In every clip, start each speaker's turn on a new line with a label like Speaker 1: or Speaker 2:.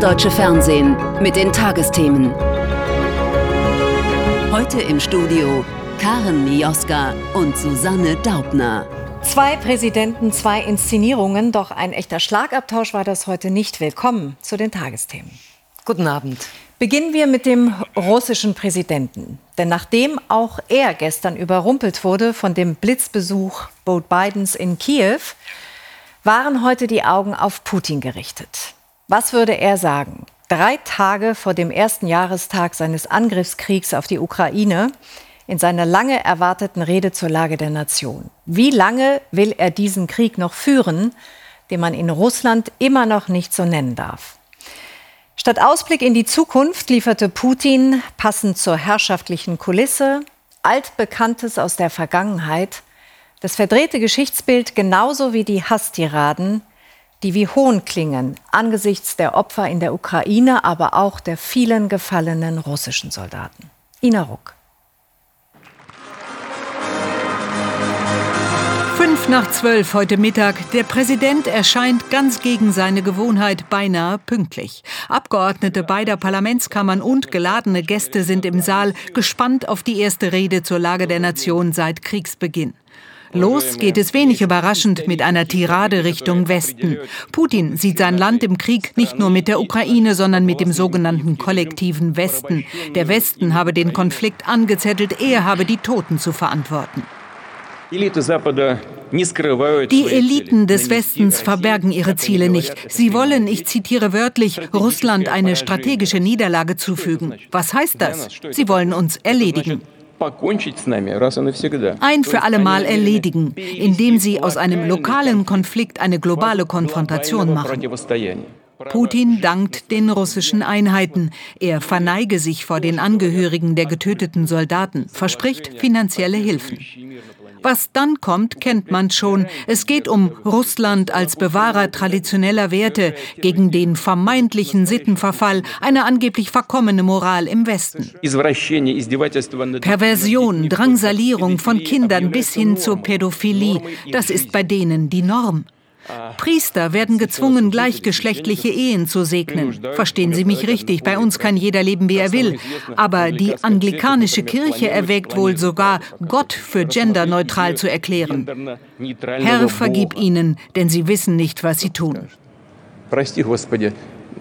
Speaker 1: deutsche Fernsehen mit den Tagesthemen. Heute im Studio Karen Mioska und Susanne Daubner.
Speaker 2: Zwei Präsidenten, zwei Inszenierungen, doch ein echter Schlagabtausch war das heute nicht. Willkommen zu den Tagesthemen.
Speaker 3: Guten Abend.
Speaker 2: Beginnen wir mit dem russischen Präsidenten. Denn nachdem auch er gestern überrumpelt wurde von dem Blitzbesuch Joe Bidens in Kiew, waren heute die Augen auf Putin gerichtet. Was würde er sagen? Drei Tage vor dem ersten Jahrestag seines Angriffskriegs auf die Ukraine in seiner lange erwarteten Rede zur Lage der Nation. Wie lange will er diesen Krieg noch führen, den man in Russland immer noch nicht so nennen darf? Statt Ausblick in die Zukunft lieferte Putin, passend zur herrschaftlichen Kulisse, altbekanntes aus der Vergangenheit, das verdrehte Geschichtsbild genauso wie die Hasstiraden, die wie Hohn klingen angesichts der Opfer in der Ukraine, aber auch der vielen gefallenen russischen Soldaten. Ina Ruck.
Speaker 4: Fünf nach zwölf heute Mittag. Der Präsident erscheint ganz gegen seine Gewohnheit beinahe pünktlich. Abgeordnete beider Parlamentskammern und geladene Gäste sind im Saal gespannt auf die erste Rede zur Lage der Nation seit Kriegsbeginn. Los geht es wenig überraschend mit einer Tirade Richtung Westen. Putin sieht sein Land im Krieg nicht nur mit der Ukraine, sondern mit dem sogenannten kollektiven Westen. Der Westen habe den Konflikt angezettelt, er habe die Toten zu verantworten. Die Eliten des Westens verbergen ihre Ziele nicht. Sie wollen, ich zitiere wörtlich, Russland eine strategische Niederlage zufügen. Was heißt das? Sie wollen uns erledigen. Ein für alle Mal erledigen, indem sie aus einem lokalen Konflikt eine globale Konfrontation machen. Putin dankt den russischen Einheiten. Er verneige sich vor den Angehörigen der getöteten Soldaten, verspricht finanzielle Hilfen. Was dann kommt, kennt man schon. Es geht um Russland als Bewahrer traditioneller Werte gegen den vermeintlichen Sittenverfall, eine angeblich verkommene Moral im Westen. Perversion, Drangsalierung von Kindern bis hin zur Pädophilie, das ist bei denen die Norm. Priester werden gezwungen, gleichgeschlechtliche Ehen zu segnen. Verstehen Sie mich richtig, bei uns kann jeder leben, wie er will. Aber die anglikanische Kirche erwägt wohl sogar, Gott für genderneutral zu erklären. Herr, vergib ihnen, denn sie wissen nicht, was sie tun. Прости, Господи,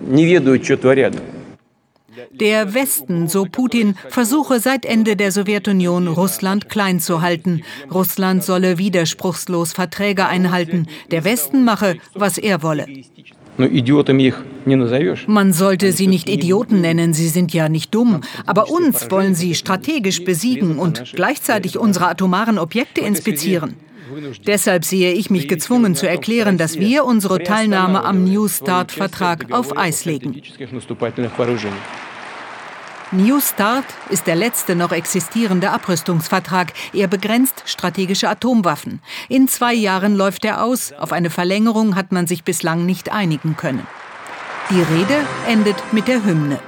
Speaker 4: не ведают, что творят. Der Westen, so Putin, versuche seit Ende der Sowjetunion Russland klein zu halten. Russland solle widerspruchslos Verträge einhalten. Der Westen mache, was er wolle. Man sollte sie nicht Idioten nennen, sie sind ja nicht dumm. Aber uns wollen sie strategisch besiegen und gleichzeitig unsere atomaren Objekte inspizieren. Deshalb sehe ich mich gezwungen zu erklären, dass wir unsere Teilnahme am New Start-Vertrag auf Eis legen. New Start ist der letzte noch existierende Abrüstungsvertrag. Er begrenzt strategische Atomwaffen. In zwei Jahren läuft er aus. Auf eine Verlängerung hat man sich bislang nicht einigen können. Die Rede endet mit der Hymne.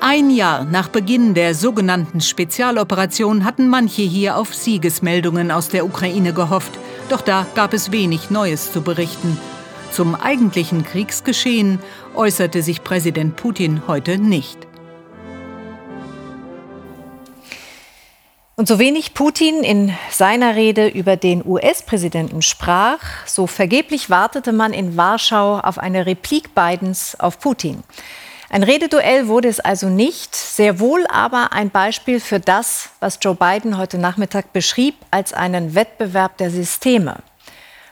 Speaker 4: Ein Jahr nach Beginn der sogenannten Spezialoperation hatten manche hier auf Siegesmeldungen aus der Ukraine gehofft. Doch da gab es wenig Neues zu berichten. Zum eigentlichen Kriegsgeschehen äußerte sich Präsident Putin heute nicht.
Speaker 2: Und so wenig Putin in seiner Rede über den US-Präsidenten sprach, so vergeblich wartete man in Warschau auf eine Replik Bidens auf Putin. Ein Rededuell wurde es also nicht, sehr wohl aber ein Beispiel für das, was Joe Biden heute Nachmittag beschrieb als einen Wettbewerb der Systeme.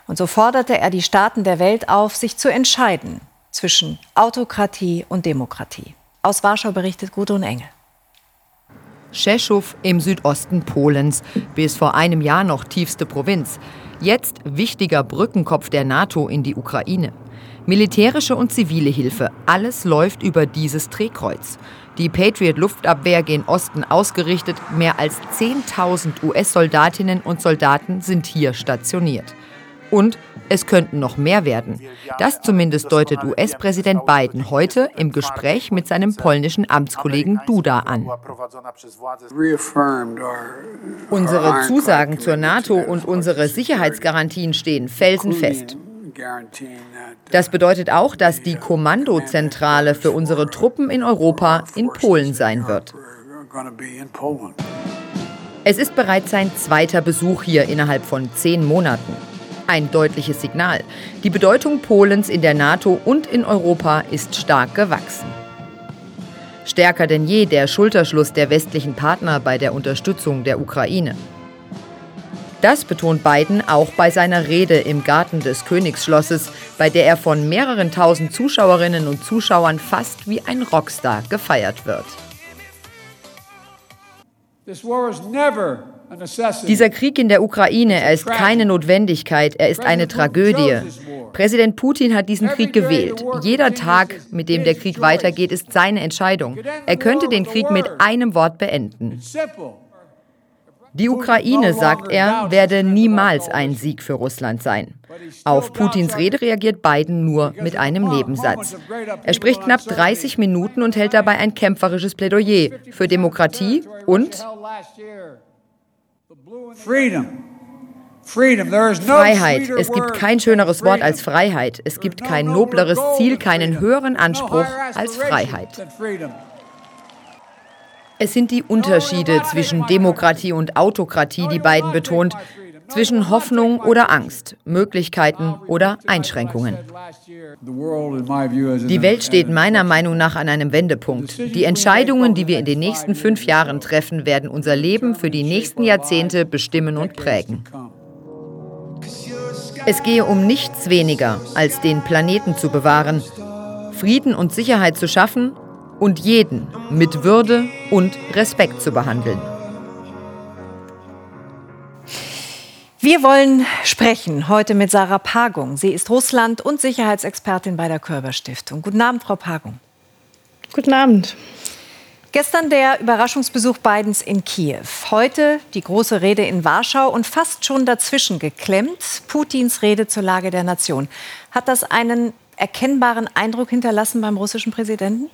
Speaker 2: Und so forderte er die Staaten der Welt auf, sich zu entscheiden zwischen Autokratie und Demokratie. Aus Warschau berichtet Gudrun Engel.
Speaker 5: Rzeszów im Südosten Polens, bis vor einem Jahr noch tiefste Provinz. Jetzt wichtiger Brückenkopf der NATO in die Ukraine. Militärische und zivile Hilfe, alles läuft über dieses Drehkreuz. Die Patriot-Luftabwehr gen Osten ausgerichtet, mehr als 10.000 US-Soldatinnen und Soldaten sind hier stationiert. Und es könnten noch mehr werden. Das zumindest deutet US-Präsident Biden heute im Gespräch mit seinem polnischen Amtskollegen Duda an. Unsere Zusagen zur NATO und unsere Sicherheitsgarantien stehen felsenfest. Das bedeutet auch, dass die Kommandozentrale für unsere Truppen in Europa in Polen sein wird. Es ist bereits sein zweiter Besuch hier innerhalb von zehn Monaten. Ein deutliches Signal. Die Bedeutung Polens in der NATO und in Europa ist stark gewachsen. Stärker denn je der Schulterschluss der westlichen Partner bei der Unterstützung der Ukraine. Das betont Biden auch bei seiner Rede im Garten des Königsschlosses, bei der er von mehreren tausend Zuschauerinnen und Zuschauern fast wie ein Rockstar gefeiert wird. Dieser Krieg in der Ukraine, er ist keine Notwendigkeit, er ist eine Tragödie. Präsident Putin hat diesen Krieg gewählt. Jeder Tag, mit dem der Krieg weitergeht, ist seine Entscheidung. Er könnte den Krieg mit einem Wort beenden. Die Ukraine, sagt er, werde niemals ein Sieg für Russland sein. Auf Putins Rede reagiert Biden nur mit einem Nebensatz. Er spricht knapp 30 Minuten und hält dabei ein kämpferisches Plädoyer für Demokratie und Freiheit. Es gibt kein schöneres Wort als Freiheit. Es gibt kein nobleres Ziel, keinen höheren Anspruch als Freiheit. Es sind die Unterschiede zwischen Demokratie und Autokratie, die Biden betont, zwischen Hoffnung oder Angst, Möglichkeiten oder Einschränkungen. Die Welt steht meiner Meinung nach an einem Wendepunkt. Die Entscheidungen, die wir in den nächsten fünf Jahren treffen, werden unser Leben für die nächsten Jahrzehnte bestimmen und prägen. Es gehe um nichts weniger, als den Planeten zu bewahren, Frieden und Sicherheit zu schaffen und jeden mit Würde und Respekt zu behandeln.
Speaker 2: Wir wollen sprechen heute mit Sarah Pagung. Sie ist Russland- und Sicherheitsexpertin bei der Körber Stiftung. Guten Abend, Frau Pagung.
Speaker 3: Guten Abend.
Speaker 2: Gestern der Überraschungsbesuch Bidens in Kiew. Heute die große Rede in Warschau und fast schon dazwischen geklemmt Putins Rede zur Lage der Nation. Hat das einen erkennbaren Eindruck hinterlassen beim russischen Präsidenten?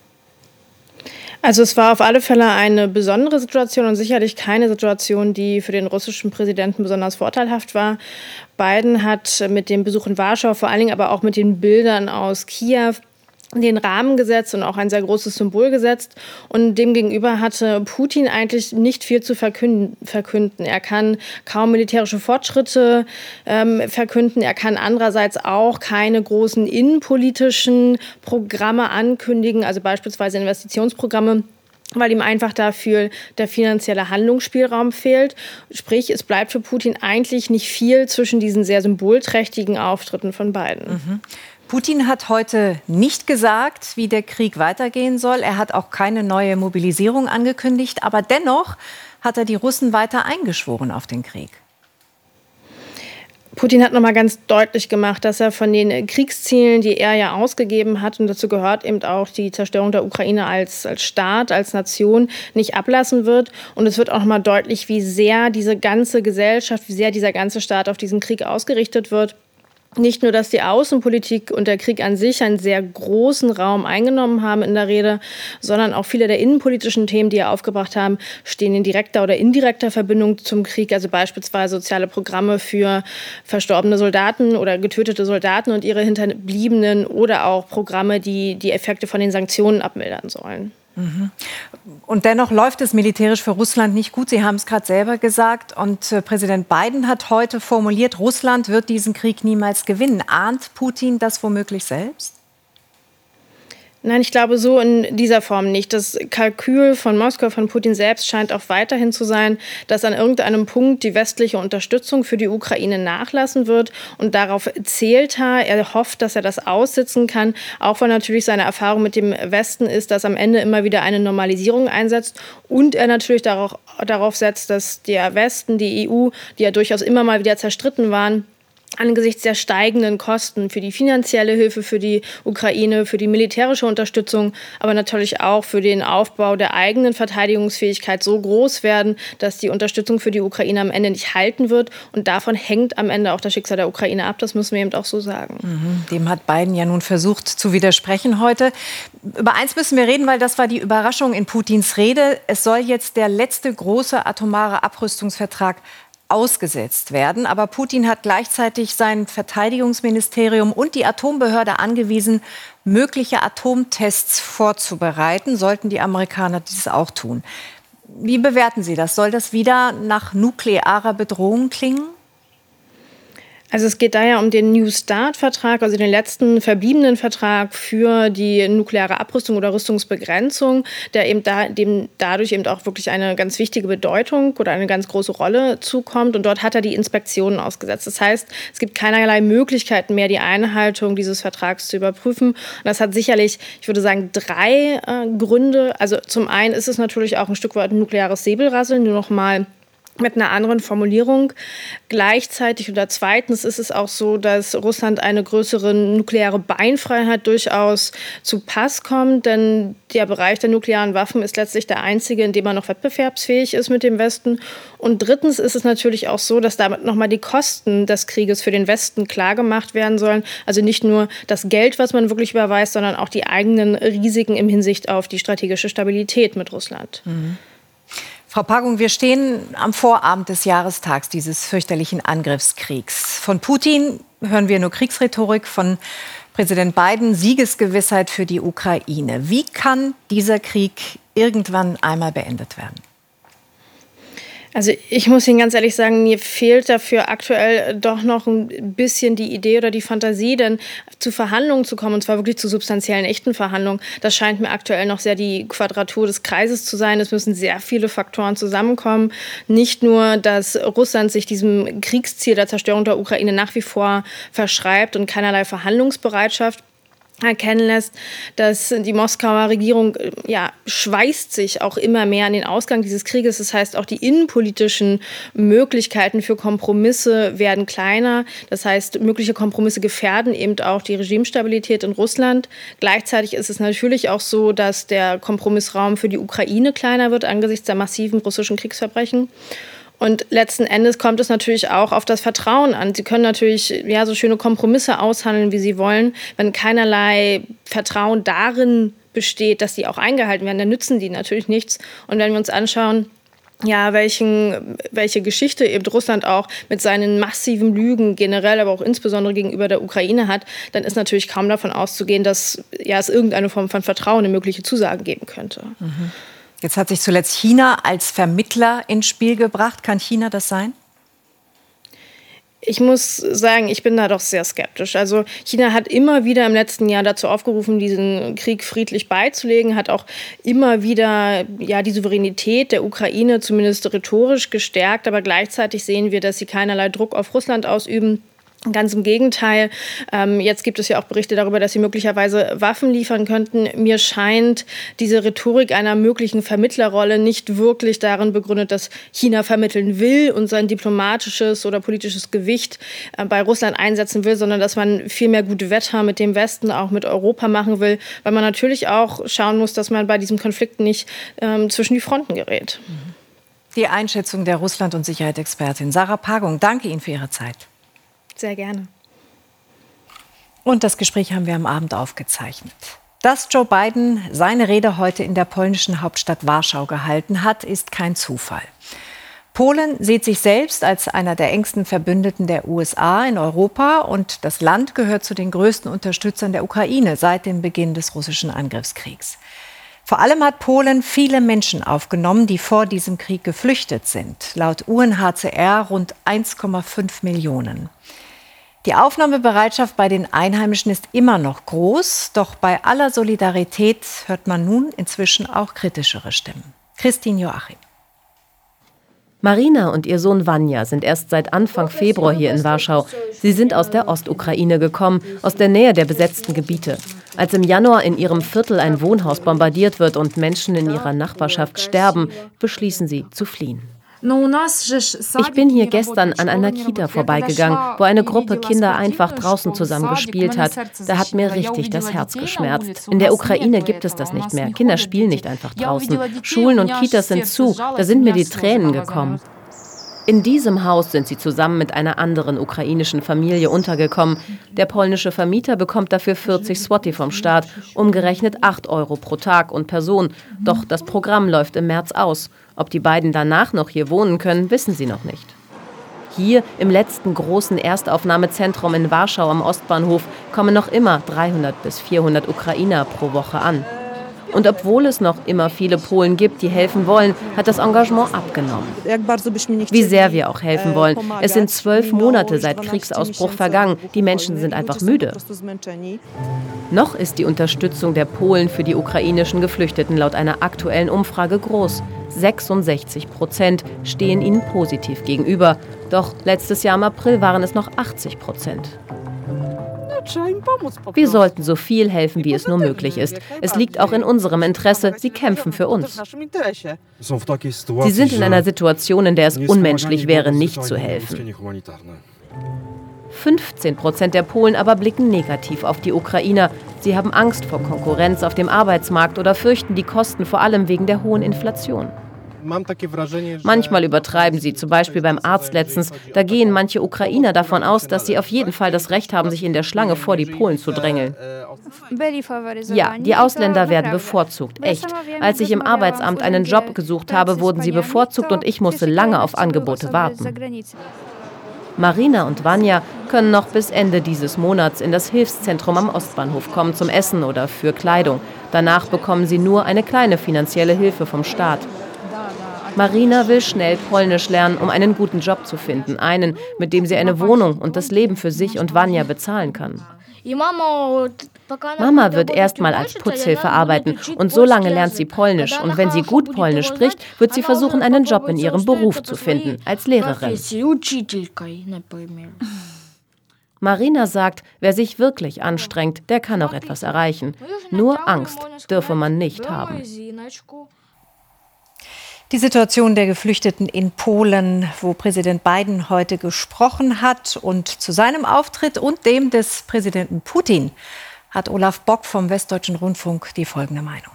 Speaker 3: Also es war auf alle Fälle eine besondere Situation und sicherlich keine Situation, die für den russischen Präsidenten besonders vorteilhaft war. Biden hat mit dem Besuch in Warschau, vor allen Dingen aber auch mit den Bildern aus Kiew, den Rahmen gesetzt und auch ein sehr großes Symbol gesetzt. Und demgegenüber hatte Putin eigentlich nicht viel zu verkünden. Er kann kaum militärische Fortschritte ähm, verkünden. Er kann andererseits auch keine großen innenpolitischen Programme ankündigen, also beispielsweise Investitionsprogramme weil ihm einfach dafür der finanzielle Handlungsspielraum fehlt. Sprich, es bleibt für Putin eigentlich nicht viel zwischen diesen sehr symbolträchtigen Auftritten von beiden. Mhm.
Speaker 2: Putin hat heute nicht gesagt, wie der Krieg weitergehen soll. Er hat auch keine neue Mobilisierung angekündigt. Aber dennoch hat er die Russen weiter eingeschworen auf den Krieg.
Speaker 3: Putin hat nochmal ganz deutlich gemacht, dass er von den Kriegszielen, die er ja ausgegeben hat, und dazu gehört eben auch die Zerstörung der Ukraine als, als Staat, als Nation, nicht ablassen wird. Und es wird auch nochmal deutlich, wie sehr diese ganze Gesellschaft, wie sehr dieser ganze Staat auf diesen Krieg ausgerichtet wird nicht nur, dass die Außenpolitik und der Krieg an sich einen sehr großen Raum eingenommen haben in der Rede, sondern auch viele der innenpolitischen Themen, die er aufgebracht haben, stehen in direkter oder indirekter Verbindung zum Krieg. Also beispielsweise soziale Programme für verstorbene Soldaten oder getötete Soldaten und ihre Hinterbliebenen oder auch Programme, die die Effekte von den Sanktionen abmildern sollen.
Speaker 2: Und dennoch läuft es militärisch für Russland nicht gut. Sie haben es gerade selber gesagt. Und äh, Präsident Biden hat heute formuliert, Russland wird diesen Krieg niemals gewinnen. Ahnt Putin das womöglich selbst?
Speaker 3: Nein, ich glaube so in dieser Form nicht. Das Kalkül von Moskau, von Putin selbst scheint auch weiterhin zu sein, dass an irgendeinem Punkt die westliche Unterstützung für die Ukraine nachlassen wird. Und darauf zählt er. Er hofft, dass er das aussitzen kann, auch weil natürlich seine Erfahrung mit dem Westen ist, dass am Ende immer wieder eine Normalisierung einsetzt. Und er natürlich darauf, darauf setzt, dass der Westen, die EU, die ja durchaus immer mal wieder zerstritten waren, angesichts der steigenden Kosten für die finanzielle Hilfe für die Ukraine, für die militärische Unterstützung, aber natürlich auch für den Aufbau der eigenen Verteidigungsfähigkeit so groß werden, dass die Unterstützung für die Ukraine am Ende nicht halten wird. Und davon hängt am Ende auch das Schicksal der Ukraine ab. Das müssen wir eben auch so sagen.
Speaker 2: Mhm. Dem hat Biden ja nun versucht zu widersprechen heute. Über eins müssen wir reden, weil das war die Überraschung in Putins Rede. Es soll jetzt der letzte große atomare Abrüstungsvertrag ausgesetzt werden. Aber Putin hat gleichzeitig sein Verteidigungsministerium und die Atombehörde angewiesen, mögliche Atomtests vorzubereiten, sollten die Amerikaner dies auch tun. Wie bewerten Sie das? Soll das wieder nach nuklearer Bedrohung klingen?
Speaker 3: Also es geht da ja um den New Start-Vertrag, also den letzten verbliebenen Vertrag für die nukleare Abrüstung oder Rüstungsbegrenzung, der eben da, dem dadurch eben auch wirklich eine ganz wichtige Bedeutung oder eine ganz große Rolle zukommt. Und dort hat er die Inspektionen ausgesetzt. Das heißt, es gibt keinerlei Möglichkeiten mehr, die Einhaltung dieses Vertrags zu überprüfen. Und das hat sicherlich, ich würde sagen, drei äh, Gründe. Also zum einen ist es natürlich auch ein Stück weit nukleares Säbelrasseln, nur noch mal mit einer anderen Formulierung. Gleichzeitig oder zweitens ist es auch so, dass Russland eine größere nukleare Beinfreiheit durchaus zu Pass kommt, denn der Bereich der nuklearen Waffen ist letztlich der einzige, in dem man noch wettbewerbsfähig ist mit dem Westen. Und drittens ist es natürlich auch so, dass damit nochmal die Kosten des Krieges für den Westen klargemacht werden sollen. Also nicht nur das Geld, was man wirklich überweist, sondern auch die eigenen Risiken im Hinsicht auf die strategische Stabilität mit Russland. Mhm.
Speaker 2: Frau Pagung, wir stehen am Vorabend des Jahrestags dieses fürchterlichen Angriffskriegs. Von Putin hören wir nur Kriegsrhetorik, von Präsident Biden Siegesgewissheit für die Ukraine. Wie kann dieser Krieg irgendwann einmal beendet werden?
Speaker 3: Also ich muss Ihnen ganz ehrlich sagen, mir fehlt dafür aktuell doch noch ein bisschen die Idee oder die Fantasie, denn zu Verhandlungen zu kommen, und zwar wirklich zu substanziellen, echten Verhandlungen, das scheint mir aktuell noch sehr die Quadratur des Kreises zu sein. Es müssen sehr viele Faktoren zusammenkommen. Nicht nur, dass Russland sich diesem Kriegsziel der Zerstörung der Ukraine nach wie vor verschreibt und keinerlei Verhandlungsbereitschaft erkennen lässt, dass die Moskauer Regierung ja, schweißt sich auch immer mehr an den Ausgang dieses Krieges. Das heißt, auch die innenpolitischen Möglichkeiten für Kompromisse werden kleiner. Das heißt, mögliche Kompromisse gefährden eben auch die Regimestabilität in Russland. Gleichzeitig ist es natürlich auch so, dass der Kompromissraum für die Ukraine kleiner wird angesichts der massiven russischen Kriegsverbrechen. Und letzten Endes kommt es natürlich auch auf das Vertrauen an. Sie können natürlich ja so schöne Kompromisse aushandeln, wie sie wollen, wenn keinerlei Vertrauen darin besteht, dass die auch eingehalten werden, dann nützen die natürlich nichts. Und wenn wir uns anschauen, ja, welchen, welche Geschichte eben Russland auch mit seinen massiven Lügen generell, aber auch insbesondere gegenüber der Ukraine hat, dann ist natürlich kaum davon auszugehen, dass ja, es irgendeine Form von Vertrauen, eine mögliche Zusagen geben könnte. Mhm.
Speaker 2: Jetzt hat sich zuletzt China als Vermittler ins Spiel gebracht. Kann China das sein?
Speaker 3: Ich muss sagen, ich bin da doch sehr skeptisch. Also China hat immer wieder im letzten Jahr dazu aufgerufen, diesen Krieg friedlich beizulegen, hat auch immer wieder ja, die Souveränität der Ukraine zumindest rhetorisch gestärkt, aber gleichzeitig sehen wir, dass sie keinerlei Druck auf Russland ausüben Ganz im Gegenteil. Ähm, jetzt gibt es ja auch Berichte darüber, dass sie möglicherweise Waffen liefern könnten. Mir scheint diese Rhetorik einer möglichen Vermittlerrolle nicht wirklich darin begründet, dass China vermitteln will und sein diplomatisches oder politisches Gewicht äh, bei Russland einsetzen will, sondern dass man viel mehr gute Wetter mit dem Westen, auch mit Europa machen will, weil man natürlich auch schauen muss, dass man bei diesem Konflikt nicht ähm, zwischen die Fronten gerät.
Speaker 2: Die Einschätzung der Russland- und Sicherheitsexpertin Sarah Pagung. Danke Ihnen für Ihre Zeit.
Speaker 3: Sehr gerne.
Speaker 2: Und das Gespräch haben wir am Abend aufgezeichnet. Dass Joe Biden seine Rede heute in der polnischen Hauptstadt Warschau gehalten hat, ist kein Zufall. Polen sieht sich selbst als einer der engsten Verbündeten der USA in Europa und das Land gehört zu den größten Unterstützern der Ukraine seit dem Beginn des russischen Angriffskriegs. Vor allem hat Polen viele Menschen aufgenommen, die vor diesem Krieg geflüchtet sind. Laut UNHCR rund 1,5 Millionen. Die Aufnahmebereitschaft bei den Einheimischen ist immer noch groß, doch bei aller Solidarität hört man nun inzwischen auch kritischere Stimmen. Christine Joachim.
Speaker 6: Marina und ihr Sohn Vanya sind erst seit Anfang Februar hier in Warschau. Sie sind aus der Ostukraine gekommen, aus der Nähe der besetzten Gebiete. Als im Januar in ihrem Viertel ein Wohnhaus bombardiert wird und Menschen in ihrer Nachbarschaft sterben, beschließen sie zu fliehen. Ich bin hier gestern an einer Kita vorbeigegangen, wo eine Gruppe Kinder einfach draußen zusammen gespielt hat. Da hat mir richtig das Herz geschmerzt. In der Ukraine gibt es das nicht mehr. Kinder spielen nicht einfach draußen. Schulen und Kitas sind zu. Da sind mir die Tränen gekommen. In diesem Haus sind sie zusammen mit einer anderen ukrainischen Familie untergekommen. Der polnische Vermieter bekommt dafür 40 Swati vom Staat, umgerechnet 8 Euro pro Tag und Person. Doch das Programm läuft im März aus. Ob die beiden danach noch hier wohnen können, wissen sie noch nicht. Hier im letzten großen Erstaufnahmezentrum in Warschau am Ostbahnhof kommen noch immer 300 bis 400 Ukrainer pro Woche an. Und obwohl es noch immer viele Polen gibt, die helfen wollen, hat das Engagement abgenommen. Wie sehr wir auch helfen wollen. Es sind zwölf Monate seit Kriegsausbruch vergangen. Die Menschen sind einfach müde. Noch ist die Unterstützung der Polen für die ukrainischen Geflüchteten laut einer aktuellen Umfrage groß. 66 Prozent stehen ihnen positiv gegenüber. Doch letztes Jahr im April waren es noch 80 Prozent. Wir sollten so viel helfen, wie es nur möglich ist. Es liegt auch in unserem Interesse. Sie kämpfen für uns. Sie sind in einer Situation, in der es unmenschlich wäre, nicht zu helfen. 15 Prozent der Polen aber blicken negativ auf die Ukrainer. Sie haben Angst vor Konkurrenz auf dem Arbeitsmarkt oder fürchten die Kosten vor allem wegen der hohen Inflation. Manchmal übertreiben sie, zum Beispiel beim Arzt letztens. Da gehen manche Ukrainer davon aus, dass sie auf jeden Fall das Recht haben, sich in der Schlange vor die Polen zu drängeln. Ja, die Ausländer werden bevorzugt, echt. Als ich im Arbeitsamt einen Job gesucht habe, wurden sie bevorzugt und ich musste lange auf Angebote warten. Marina und Vanya können noch bis Ende dieses Monats in das Hilfszentrum am Ostbahnhof kommen zum Essen oder für Kleidung. Danach bekommen sie nur eine kleine finanzielle Hilfe vom Staat. Marina will schnell Polnisch lernen, um einen guten Job zu finden. Einen, mit dem sie eine Wohnung und das Leben für sich und Vanya bezahlen kann. Mama wird erstmal als Putzhilfe arbeiten und so lange lernt sie Polnisch. Und wenn sie gut Polnisch spricht, wird sie versuchen, einen Job in ihrem Beruf zu finden, als Lehrerin. Marina sagt, wer sich wirklich anstrengt, der kann auch etwas erreichen. Nur Angst dürfe man nicht haben.
Speaker 2: Die Situation der Geflüchteten in Polen, wo Präsident Biden heute gesprochen hat und zu seinem Auftritt und dem des Präsidenten Putin hat Olaf Bock vom Westdeutschen Rundfunk die folgende Meinung.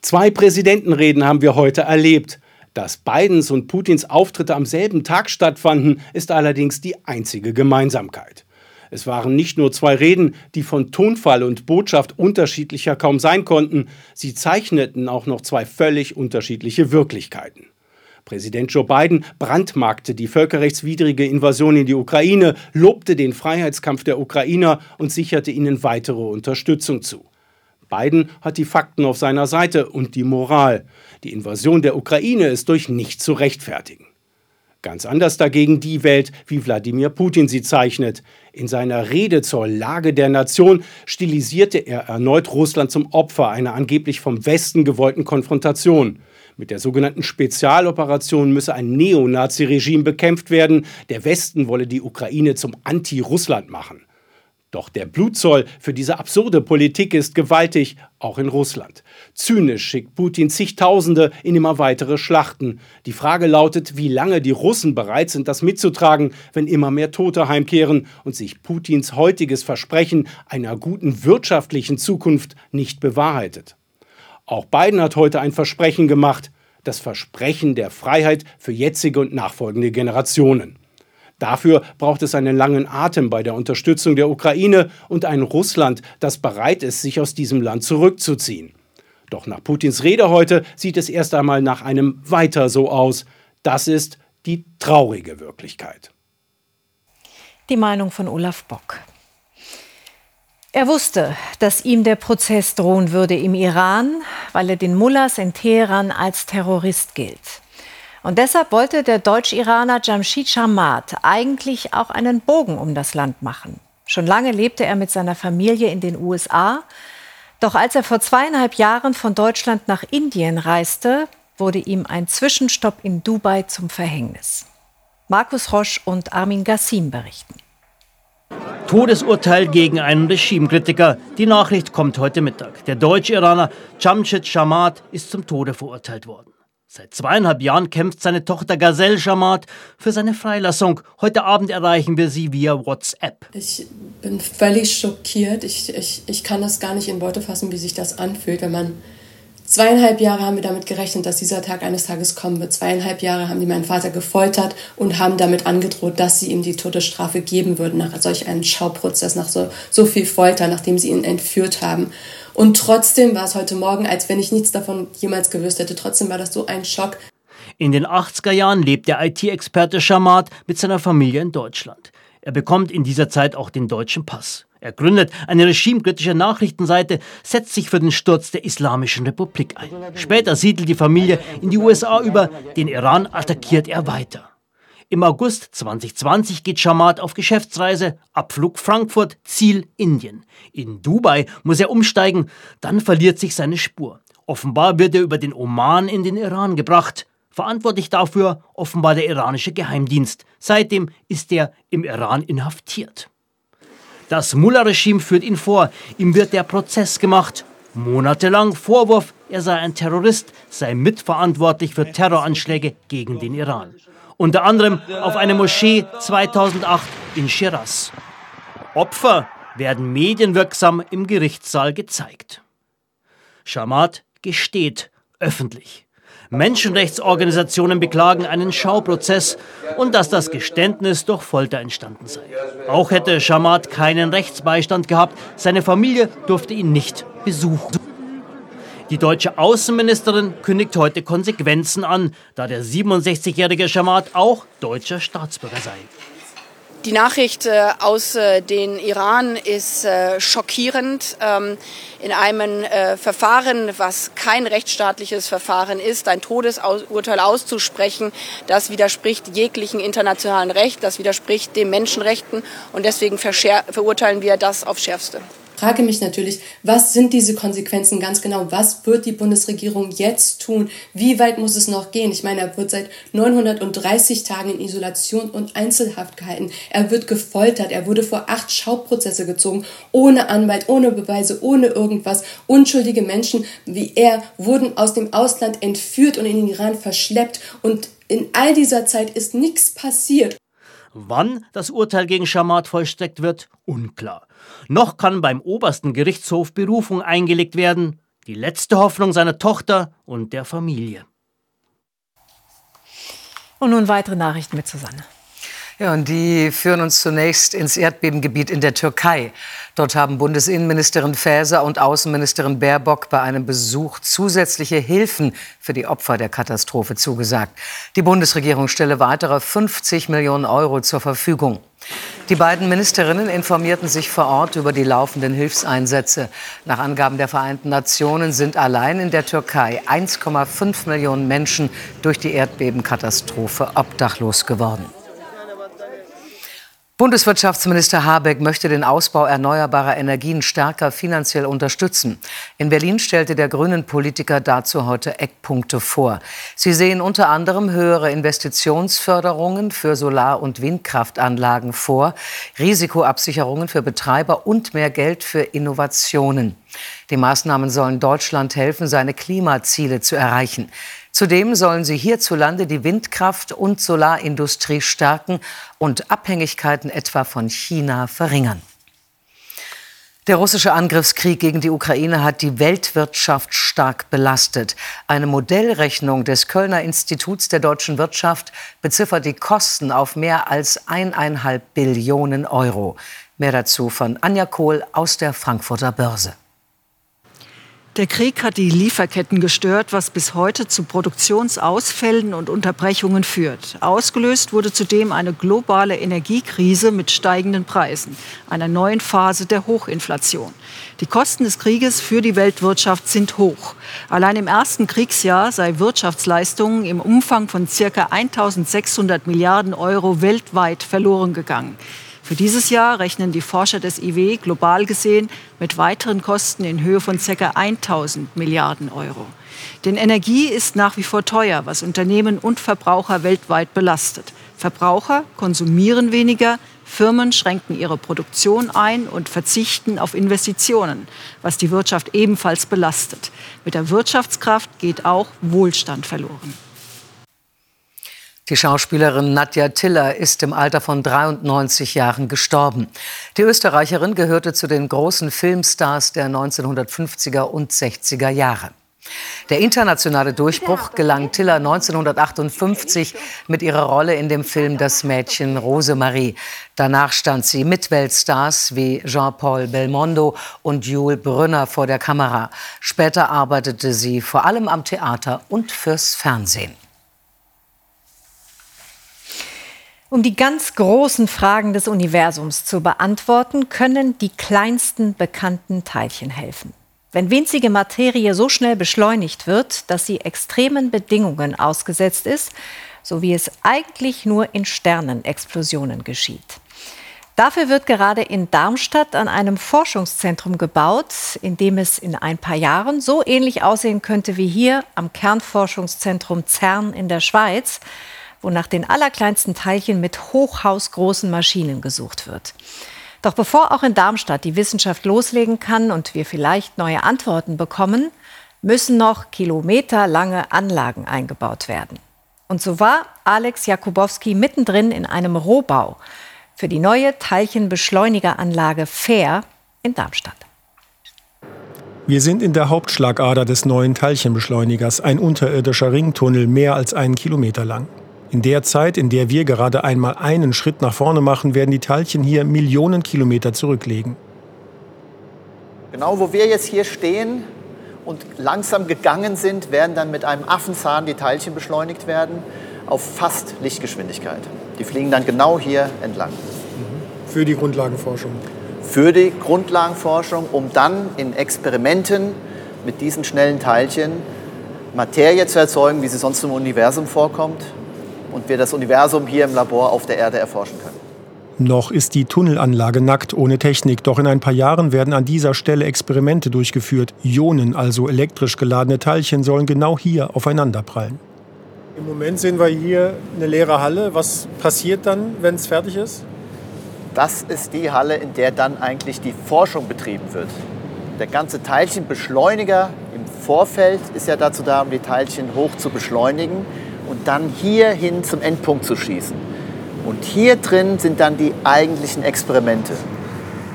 Speaker 7: Zwei Präsidentenreden haben wir heute erlebt. Dass Bidens und Putins Auftritte am selben Tag stattfanden, ist allerdings die einzige Gemeinsamkeit. Es waren nicht nur zwei Reden, die von Tonfall und Botschaft unterschiedlicher kaum sein konnten, sie zeichneten auch noch zwei völlig unterschiedliche Wirklichkeiten. Präsident Joe Biden brandmarkte die völkerrechtswidrige Invasion in die Ukraine, lobte den Freiheitskampf der Ukrainer und sicherte ihnen weitere Unterstützung zu. Biden hat die Fakten auf seiner Seite und die Moral. Die Invasion der Ukraine ist durch nichts zu rechtfertigen. Ganz anders dagegen die Welt, wie Wladimir Putin sie zeichnet. In seiner Rede zur Lage der Nation stilisierte er erneut Russland zum Opfer einer angeblich vom Westen gewollten Konfrontation. Mit der sogenannten Spezialoperation müsse ein Neonazi-Regime bekämpft werden. Der Westen wolle die Ukraine zum Anti-Russland machen. Doch der Blutzoll für diese absurde Politik ist gewaltig, auch in Russland. Zynisch schickt Putin zigtausende in immer weitere Schlachten. Die Frage lautet, wie lange die Russen bereit sind, das mitzutragen, wenn immer mehr Tote heimkehren und sich Putins heutiges Versprechen einer guten wirtschaftlichen Zukunft nicht bewahrheitet. Auch Biden hat heute ein Versprechen gemacht, das Versprechen der Freiheit für jetzige und nachfolgende Generationen. Dafür braucht es einen langen Atem bei der Unterstützung der Ukraine und ein Russland, das bereit ist, sich aus diesem Land zurückzuziehen. Doch nach Putins Rede heute sieht es erst einmal nach einem Weiter so aus. Das ist die traurige Wirklichkeit.
Speaker 2: Die Meinung von Olaf Bock. Er wusste, dass ihm der Prozess drohen würde im Iran, weil er den Mullahs in Teheran als Terrorist gilt. Und deshalb wollte der Deutsch-Iraner Jamshid Shamat eigentlich auch einen Bogen um das Land machen. Schon lange lebte er mit seiner Familie in den USA. Doch als er vor zweieinhalb Jahren von Deutschland nach Indien reiste, wurde ihm ein Zwischenstopp in Dubai zum Verhängnis. Markus Rosch und Armin Gassim berichten.
Speaker 8: Todesurteil gegen einen Regimekritiker. Die Nachricht kommt heute Mittag. Der Deutsch-Iraner Jamshid Shamat ist zum Tode verurteilt worden. Seit zweieinhalb Jahren kämpft seine Tochter Gazelle Shamat für seine Freilassung. Heute Abend erreichen wir sie via WhatsApp.
Speaker 9: Ich bin völlig schockiert. Ich, ich, ich kann das gar nicht in Worte fassen, wie sich das anfühlt, wenn man Zweieinhalb Jahre haben wir damit gerechnet, dass dieser Tag eines Tages kommen wird. Zweieinhalb Jahre haben die meinen Vater gefoltert und haben damit angedroht, dass sie ihm die Todesstrafe geben würden nach solch einem Schauprozess, nach so, so viel Folter, nachdem sie ihn entführt haben. Und trotzdem war es heute Morgen, als wenn ich nichts davon jemals gewusst hätte. Trotzdem war das so ein Schock.
Speaker 8: In den 80er Jahren lebt der IT-Experte Shamat mit seiner Familie in Deutschland. Er bekommt in dieser Zeit auch den deutschen Pass. Er gründet eine regimekritische Nachrichtenseite, setzt sich für den Sturz der Islamischen Republik ein. Später siedelt die Familie in die USA über, den Iran attackiert er weiter. Im August 2020 geht Shamat auf Geschäftsreise, Abflug Frankfurt, Ziel Indien. In Dubai muss er umsteigen, dann verliert sich seine Spur. Offenbar wird er über den Oman in den Iran gebracht. Verantwortlich dafür offenbar der iranische Geheimdienst. Seitdem ist er im Iran inhaftiert. Das Mullah-Regime führt ihn vor. Ihm wird der Prozess gemacht. Monatelang Vorwurf, er sei ein Terrorist, sei mitverantwortlich für Terroranschläge gegen den Iran. Unter anderem auf eine Moschee 2008 in Shiraz. Opfer werden medienwirksam im Gerichtssaal gezeigt. Shamat gesteht öffentlich. Menschenrechtsorganisationen beklagen einen Schauprozess und dass das Geständnis durch Folter entstanden sei. Auch hätte Shamat keinen Rechtsbeistand gehabt, seine Familie durfte ihn nicht besuchen. Die deutsche Außenministerin kündigt heute Konsequenzen an, da der 67-jährige Shamat auch deutscher Staatsbürger sei.
Speaker 10: Die Nachricht äh, aus äh, den Iran ist äh, schockierend. Ähm, in einem Verfahren, was kein rechtsstaatliches Verfahren ist, ein Todesurteil auszusprechen, das widerspricht jeglichen internationalen Recht, das widerspricht den Menschenrechten und deswegen verurteilen wir das aufs Schärfste
Speaker 9: frage mich natürlich, was sind diese Konsequenzen ganz genau? Was wird die Bundesregierung jetzt tun? Wie weit muss es noch gehen? Ich meine, er wird seit 930 Tagen in Isolation und Einzelhaft gehalten. Er wird gefoltert. Er wurde vor acht Schauprozesse gezogen, ohne Anwalt, ohne Beweise, ohne irgendwas. Unschuldige Menschen wie er wurden aus dem Ausland entführt und in den Iran verschleppt. Und in all dieser Zeit ist nichts passiert.
Speaker 8: Wann das Urteil gegen Shamat vollstreckt wird, unklar. Noch kann beim obersten Gerichtshof Berufung eingelegt werden, die letzte Hoffnung seiner Tochter und der Familie.
Speaker 2: Und nun weitere Nachrichten mit Susanne.
Speaker 11: Ja, und die führen uns zunächst ins Erdbebengebiet in der Türkei. Dort haben Bundesinnenministerin Faeser und Außenministerin Baerbock bei einem Besuch zusätzliche Hilfen für die Opfer der Katastrophe zugesagt. Die Bundesregierung stelle weitere 50 Millionen Euro zur Verfügung. Die beiden Ministerinnen informierten sich vor Ort über die laufenden Hilfseinsätze. Nach Angaben der Vereinten Nationen sind allein in der Türkei 1,5 Millionen Menschen durch die Erdbebenkatastrophe obdachlos geworden. Bundeswirtschaftsminister Habeck möchte den Ausbau erneuerbarer Energien stärker finanziell unterstützen. In Berlin stellte der grünen Politiker dazu heute Eckpunkte vor. Sie sehen unter anderem höhere Investitionsförderungen für Solar- und Windkraftanlagen vor, Risikoabsicherungen für Betreiber und mehr Geld für Innovationen. Die Maßnahmen sollen Deutschland helfen, seine Klimaziele zu erreichen. Zudem sollen sie hierzulande die Windkraft- und Solarindustrie stärken und Abhängigkeiten etwa von China verringern. Der russische Angriffskrieg gegen die Ukraine hat die Weltwirtschaft stark belastet. Eine Modellrechnung des Kölner Instituts der deutschen Wirtschaft beziffert die Kosten auf mehr als eineinhalb Billionen Euro. Mehr dazu von Anja Kohl aus der Frankfurter Börse.
Speaker 12: Der Krieg hat die Lieferketten gestört, was bis heute zu Produktionsausfällen und Unterbrechungen führt. Ausgelöst wurde zudem eine globale Energiekrise mit steigenden Preisen, einer neuen Phase der Hochinflation. Die Kosten des Krieges für die Weltwirtschaft sind hoch. Allein im ersten Kriegsjahr sei Wirtschaftsleistungen im Umfang von ca. 1600 Milliarden Euro weltweit verloren gegangen. Für dieses Jahr rechnen die Forscher des IW global gesehen mit weiteren Kosten in Höhe von ca. 1000 Milliarden Euro. Denn Energie ist nach wie vor teuer, was Unternehmen und Verbraucher weltweit belastet. Verbraucher konsumieren weniger, Firmen schränken ihre Produktion ein und verzichten auf Investitionen, was die Wirtschaft ebenfalls belastet. Mit der Wirtschaftskraft geht auch Wohlstand verloren.
Speaker 11: Die Schauspielerin Nadja Tiller ist im Alter von 93 Jahren gestorben. Die Österreicherin gehörte zu den großen Filmstars der 1950er und 60er Jahre. Der internationale Durchbruch gelang Tiller 1958 mit ihrer Rolle in dem Film Das Mädchen Rosemarie. Danach stand sie mit Weltstars wie Jean-Paul Belmondo und Jules Brünner vor der Kamera. Später arbeitete sie vor allem am Theater und fürs Fernsehen.
Speaker 2: Um die ganz großen Fragen des Universums zu beantworten, können die kleinsten bekannten Teilchen helfen. Wenn winzige Materie so schnell beschleunigt wird, dass sie extremen Bedingungen ausgesetzt ist, so wie es eigentlich nur in Sternenexplosionen geschieht. Dafür wird gerade in Darmstadt an einem Forschungszentrum gebaut, in dem es in ein paar Jahren so ähnlich aussehen könnte wie hier am Kernforschungszentrum CERN in der Schweiz, wo nach den allerkleinsten Teilchen mit hochhausgroßen Maschinen gesucht wird. Doch bevor auch in Darmstadt die Wissenschaft loslegen kann und wir vielleicht neue Antworten bekommen, müssen noch kilometerlange Anlagen eingebaut werden. Und so war Alex Jakubowski mittendrin in einem Rohbau für die neue Teilchenbeschleunigeranlage FAIR in Darmstadt.
Speaker 13: Wir sind in der Hauptschlagader des neuen Teilchenbeschleunigers, ein unterirdischer Ringtunnel mehr als einen Kilometer lang. In der Zeit, in der wir gerade einmal einen Schritt nach vorne machen, werden die Teilchen hier Millionen Kilometer zurücklegen.
Speaker 14: Genau wo wir jetzt hier stehen und langsam gegangen sind, werden dann mit einem Affenzahn die Teilchen beschleunigt werden auf fast Lichtgeschwindigkeit. Die fliegen dann genau hier entlang.
Speaker 13: Für die Grundlagenforschung.
Speaker 14: Für die Grundlagenforschung, um dann in Experimenten mit diesen schnellen Teilchen Materie zu erzeugen, wie sie sonst im Universum vorkommt, und wir das Universum hier im Labor auf der Erde erforschen können.
Speaker 13: Noch ist die Tunnelanlage nackt ohne Technik, doch in ein paar Jahren werden an dieser Stelle Experimente durchgeführt. Ionen, also elektrisch geladene Teilchen, sollen genau hier aufeinanderprallen. Im Moment sehen wir hier eine leere Halle. Was passiert dann, wenn es fertig ist?
Speaker 14: Das ist die Halle, in der dann eigentlich die Forschung betrieben wird. Der ganze Teilchenbeschleuniger im Vorfeld ist ja dazu da, um die Teilchen hoch zu beschleunigen und dann hier hin zum Endpunkt zu schießen. Und hier drin sind dann die eigentlichen Experimente.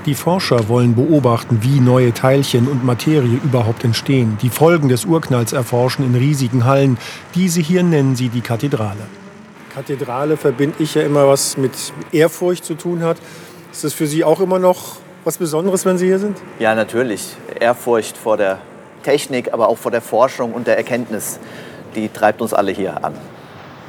Speaker 13: Die Forscher wollen beobachten, wie neue Teilchen und Materie überhaupt entstehen, die Folgen des Urknalls erforschen in riesigen Hallen. Diese hier nennen sie die Kathedrale. Kathedrale verbinde ich ja immer was mit Ehrfurcht zu tun hat. Ist das für Sie auch immer noch was Besonderes, wenn Sie hier sind?
Speaker 14: Ja, natürlich. Ehrfurcht vor der Technik, aber auch vor der Forschung und der Erkenntnis, die treibt uns alle hier an.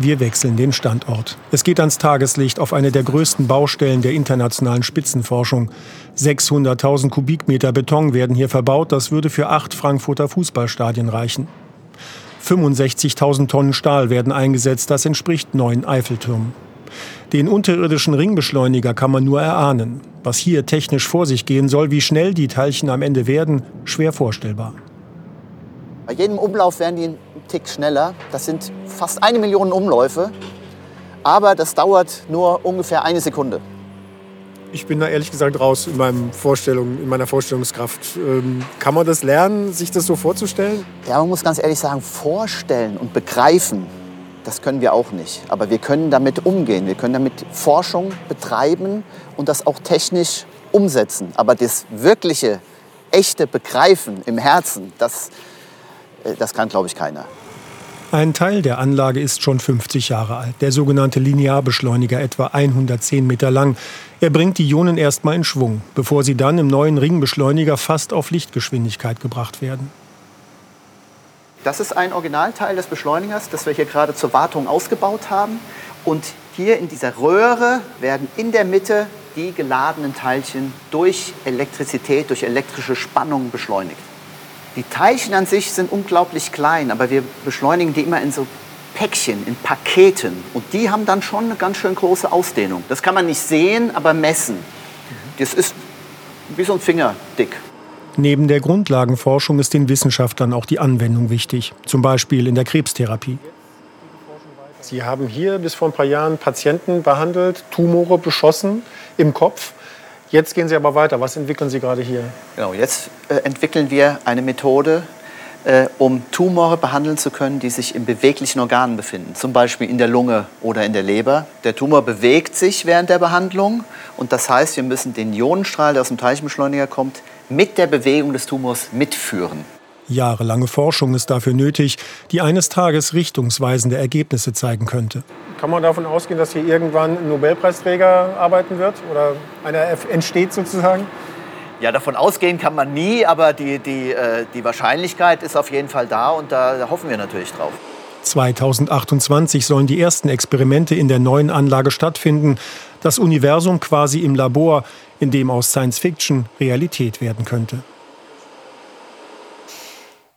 Speaker 13: Wir wechseln den Standort. Es geht ans Tageslicht auf eine der größten Baustellen der internationalen Spitzenforschung. 600.000 Kubikmeter Beton werden hier verbaut. Das würde für acht Frankfurter Fußballstadien reichen. 65.000 Tonnen Stahl werden eingesetzt. Das entspricht neun Eiffeltürmen. Den unterirdischen Ringbeschleuniger kann man nur erahnen. Was hier technisch vor sich gehen soll, wie schnell die Teilchen am Ende werden, schwer vorstellbar.
Speaker 14: Bei jedem Umlauf werden die Tick schneller. Das sind fast eine Million Umläufe. Aber das dauert nur ungefähr eine Sekunde.
Speaker 13: Ich bin da ehrlich gesagt raus in, meinem Vorstellung, in meiner Vorstellungskraft. Ähm, kann man das lernen, sich das so vorzustellen?
Speaker 14: Ja, man muss ganz ehrlich sagen, vorstellen und begreifen, das können wir auch nicht. Aber wir können damit umgehen. Wir können damit Forschung betreiben und das auch technisch umsetzen. Aber das wirkliche, echte Begreifen im Herzen, das, das kann, glaube ich, keiner.
Speaker 13: Ein Teil der Anlage ist schon 50 Jahre alt, der sogenannte Linearbeschleuniger etwa 110 Meter lang. Er bringt die Ionen erstmal in Schwung, bevor sie dann im neuen Ringbeschleuniger fast auf Lichtgeschwindigkeit gebracht werden.
Speaker 14: Das ist ein Originalteil des Beschleunigers, das wir hier gerade zur Wartung ausgebaut haben. Und hier in dieser Röhre werden in der Mitte die geladenen Teilchen durch Elektrizität, durch elektrische Spannung beschleunigt. Die Teilchen an sich sind unglaublich klein, aber wir beschleunigen die immer in so Päckchen, in Paketen. Und die haben dann schon eine ganz schön große Ausdehnung. Das kann man nicht sehen, aber messen. Das ist wie so ein Finger dick.
Speaker 13: Neben der Grundlagenforschung ist den Wissenschaftlern auch die Anwendung wichtig, zum Beispiel in der Krebstherapie. Sie haben hier bis vor ein paar Jahren Patienten behandelt, Tumore beschossen im Kopf. Jetzt gehen Sie aber weiter. Was entwickeln Sie gerade hier?
Speaker 14: Genau, jetzt äh, entwickeln wir eine Methode, äh, um Tumore behandeln zu können, die sich in beweglichen Organen befinden, zum Beispiel in der Lunge oder in der Leber. Der Tumor bewegt sich während der Behandlung und das heißt, wir müssen den Ionenstrahl, der aus dem Teilchenbeschleuniger kommt, mit der Bewegung des Tumors mitführen.
Speaker 13: Jahrelange Forschung ist dafür nötig, die eines Tages richtungsweisende Ergebnisse zeigen könnte. Kann man davon ausgehen, dass hier irgendwann ein Nobelpreisträger arbeiten wird oder einer entsteht sozusagen?
Speaker 14: Ja, davon ausgehen kann man nie, aber die, die, äh, die Wahrscheinlichkeit ist auf jeden Fall da und da, da hoffen wir natürlich drauf.
Speaker 13: 2028 sollen die ersten Experimente in der neuen Anlage stattfinden. Das Universum quasi im Labor, in dem aus Science Fiction Realität werden könnte.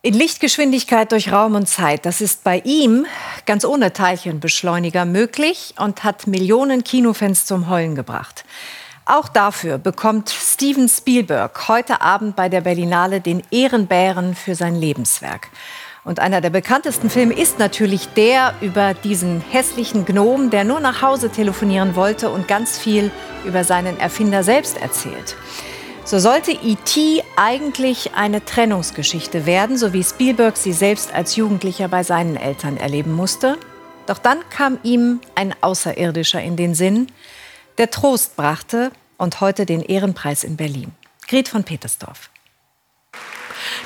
Speaker 2: In Lichtgeschwindigkeit durch Raum und Zeit, das ist bei ihm ganz ohne Teilchenbeschleuniger möglich und hat Millionen Kinofans zum Heulen gebracht. Auch dafür bekommt Steven Spielberg heute Abend bei der Berlinale den Ehrenbären für sein Lebenswerk. Und einer der bekanntesten Filme ist natürlich der über diesen hässlichen Gnom, der nur nach Hause telefonieren wollte und ganz viel über seinen Erfinder selbst erzählt. So sollte E.T. eigentlich eine Trennungsgeschichte werden, so wie Spielberg sie selbst als Jugendlicher bei seinen Eltern erleben musste. Doch dann kam ihm ein Außerirdischer in den Sinn, der Trost brachte und heute den Ehrenpreis in Berlin. Gret von Petersdorf.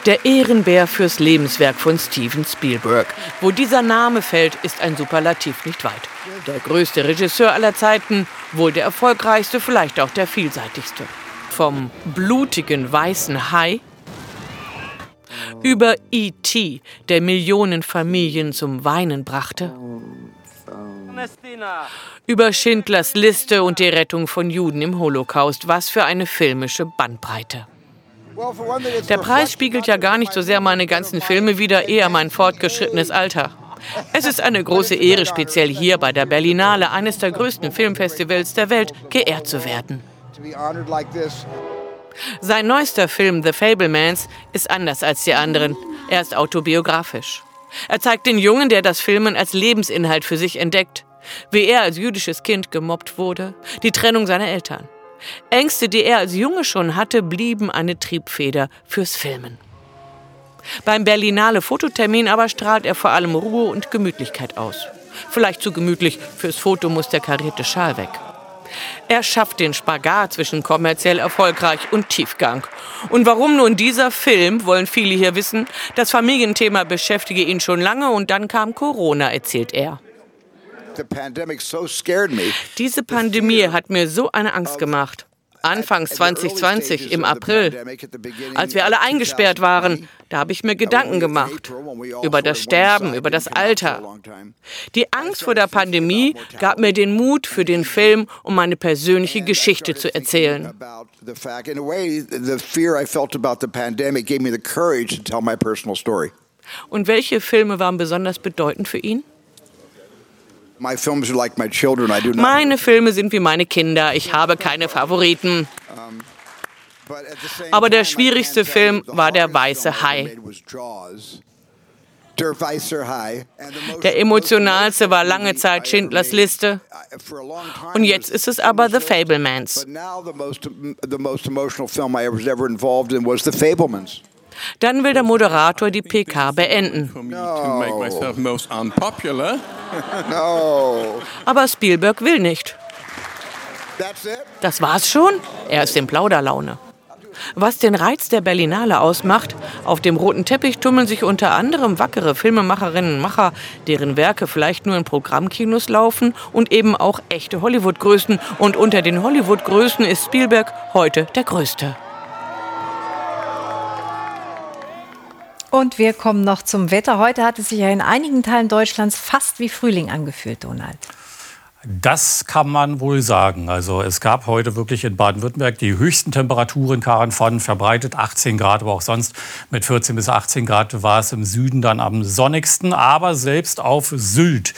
Speaker 15: Der Ehrenbär fürs Lebenswerk von Steven Spielberg. Wo dieser Name fällt, ist ein Superlativ nicht weit. Der größte Regisseur aller Zeiten, wohl der erfolgreichste, vielleicht auch der vielseitigste vom blutigen weißen Hai über E.T., der Millionen Familien zum Weinen brachte, über Schindlers Liste und die Rettung von Juden im Holocaust. Was für eine filmische Bandbreite. Der Preis spiegelt ja gar nicht so sehr meine ganzen Filme wider, eher mein fortgeschrittenes Alter. Es ist eine große Ehre, speziell hier bei der Berlinale, eines der größten Filmfestivals der Welt, geehrt zu werden. Sein neuester Film The Fablemans ist anders als die anderen. Er ist autobiografisch. Er zeigt den Jungen, der das Filmen als Lebensinhalt für sich entdeckt, wie er als jüdisches Kind gemobbt wurde, die Trennung seiner Eltern. Ängste, die er als Junge schon hatte, blieben eine Triebfeder fürs Filmen. Beim Berlinale Fototermin aber strahlt er vor allem Ruhe und Gemütlichkeit aus. Vielleicht zu gemütlich, fürs Foto muss der karierte Schal weg. Er schafft den Spagat zwischen kommerziell erfolgreich und Tiefgang. Und warum nun dieser Film, wollen viele hier wissen. Das Familienthema beschäftige ihn schon lange und dann kam Corona, erzählt er. Diese Pandemie hat mir so eine Angst gemacht. Anfangs 2020 im April, als wir alle eingesperrt waren, da habe ich mir Gedanken gemacht über das Sterben, über das Alter. Die Angst vor der Pandemie gab mir den Mut für den Film, um meine persönliche Geschichte zu erzählen. Und welche Filme waren besonders bedeutend für ihn? Meine Filme sind wie meine Kinder. Ich habe keine Favoriten. Aber der schwierigste Film war Der Weiße Hai. Der emotionalste war lange Zeit Schindlers Liste. Und jetzt ist es aber The Fablemans. Dann will der Moderator die PK beenden. Aber Spielberg will nicht. Das war's schon? Er ist in Plauderlaune. Was den Reiz der Berlinale ausmacht, auf dem roten Teppich tummeln sich unter anderem wackere Filmemacherinnen und Macher, deren Werke vielleicht nur in Programmkinos laufen und eben auch echte Hollywood-Größen. Und unter den Hollywood-Größen ist Spielberg heute der Größte.
Speaker 2: Und wir kommen noch zum Wetter. Heute hat es sich ja in einigen Teilen Deutschlands fast wie Frühling angefühlt, Donald.
Speaker 16: Das kann man wohl sagen. Also es gab heute wirklich in Baden-Württemberg die höchsten Temperaturen, Karen von verbreitet 18 Grad, aber auch sonst mit 14 bis 18 Grad war es im Süden dann am sonnigsten. Aber selbst auf Sylt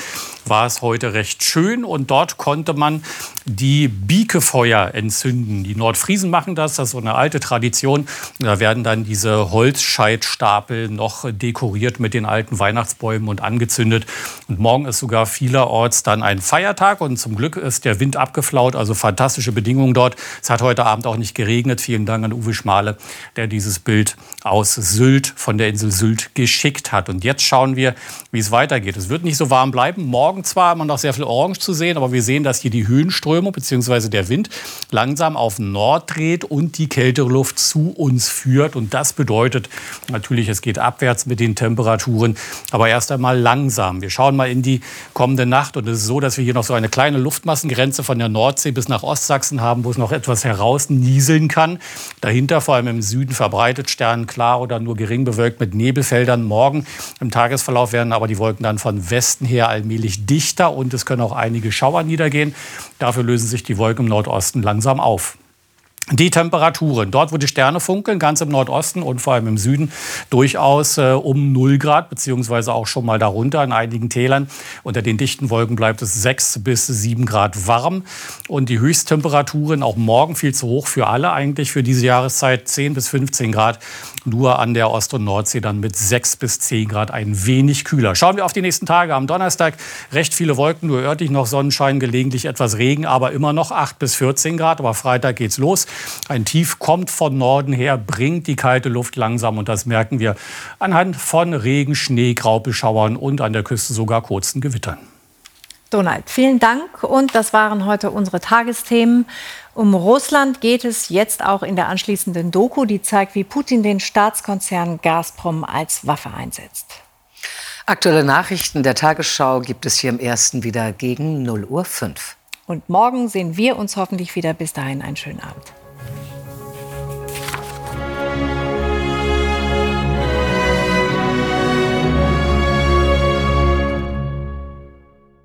Speaker 16: war es heute recht schön und dort konnte man die Biekefeuer entzünden. Die Nordfriesen machen das, das ist so eine alte Tradition. Da werden dann diese Holzscheitstapel noch dekoriert mit den alten Weihnachtsbäumen und angezündet. Und morgen ist sogar vielerorts dann ein Feiertag und zum Glück ist der Wind abgeflaut, also fantastische Bedingungen dort. Es hat heute Abend auch nicht geregnet. Vielen Dank an Uwe Schmale, der dieses Bild aus Sylt, von der Insel Sylt geschickt hat. Und jetzt schauen wir, wie es weitergeht. Es wird nicht so warm bleiben. Morgen Morgen zwar immer noch sehr viel Orange zu sehen, aber wir sehen, dass hier die Höhenströmung bzw. der Wind langsam auf Nord dreht und die kältere Luft zu uns führt. Und das bedeutet natürlich, es geht abwärts mit den Temperaturen, aber erst einmal langsam. Wir schauen mal in die kommende Nacht und es ist so, dass wir hier noch so eine kleine Luftmassengrenze von der Nordsee bis nach Ostsachsen haben, wo es noch etwas herausnieseln kann. Dahinter vor allem im Süden verbreitet sternklar oder nur gering bewölkt mit Nebelfeldern. Morgen im Tagesverlauf werden aber die Wolken dann von Westen her allmählich dichter und es können auch einige Schauer niedergehen. Dafür lösen sich die Wolken im Nordosten langsam auf. Die Temperaturen, dort wo die Sterne funkeln, ganz im Nordosten und vor allem im Süden, durchaus äh, um 0 Grad, beziehungsweise auch schon mal darunter in einigen Tälern. Unter den dichten Wolken bleibt es 6 bis 7 Grad warm. Und die Höchsttemperaturen, auch morgen viel zu hoch für alle eigentlich für diese Jahreszeit, 10 bis 15 Grad. Nur an der Ost- und Nordsee dann mit 6 bis 10 Grad ein wenig kühler. Schauen wir auf die nächsten Tage. Am Donnerstag recht viele Wolken, nur örtlich noch Sonnenschein, gelegentlich etwas Regen, aber immer noch 8 bis 14 Grad. Aber Freitag geht's los. Ein Tief kommt von Norden her, bringt die kalte Luft langsam und das merken wir anhand von Regen, Schnee, Graupelschauern und an der Küste sogar kurzen Gewittern.
Speaker 2: Donald, vielen Dank. Und das waren heute unsere Tagesthemen. Um Russland geht es jetzt auch in der anschließenden Doku, die zeigt, wie Putin den Staatskonzern Gazprom als Waffe einsetzt.
Speaker 11: Aktuelle Nachrichten der Tagesschau gibt es hier im ersten wieder gegen 0 Uhr 5.
Speaker 2: Und morgen sehen wir uns hoffentlich wieder. Bis dahin einen schönen Abend.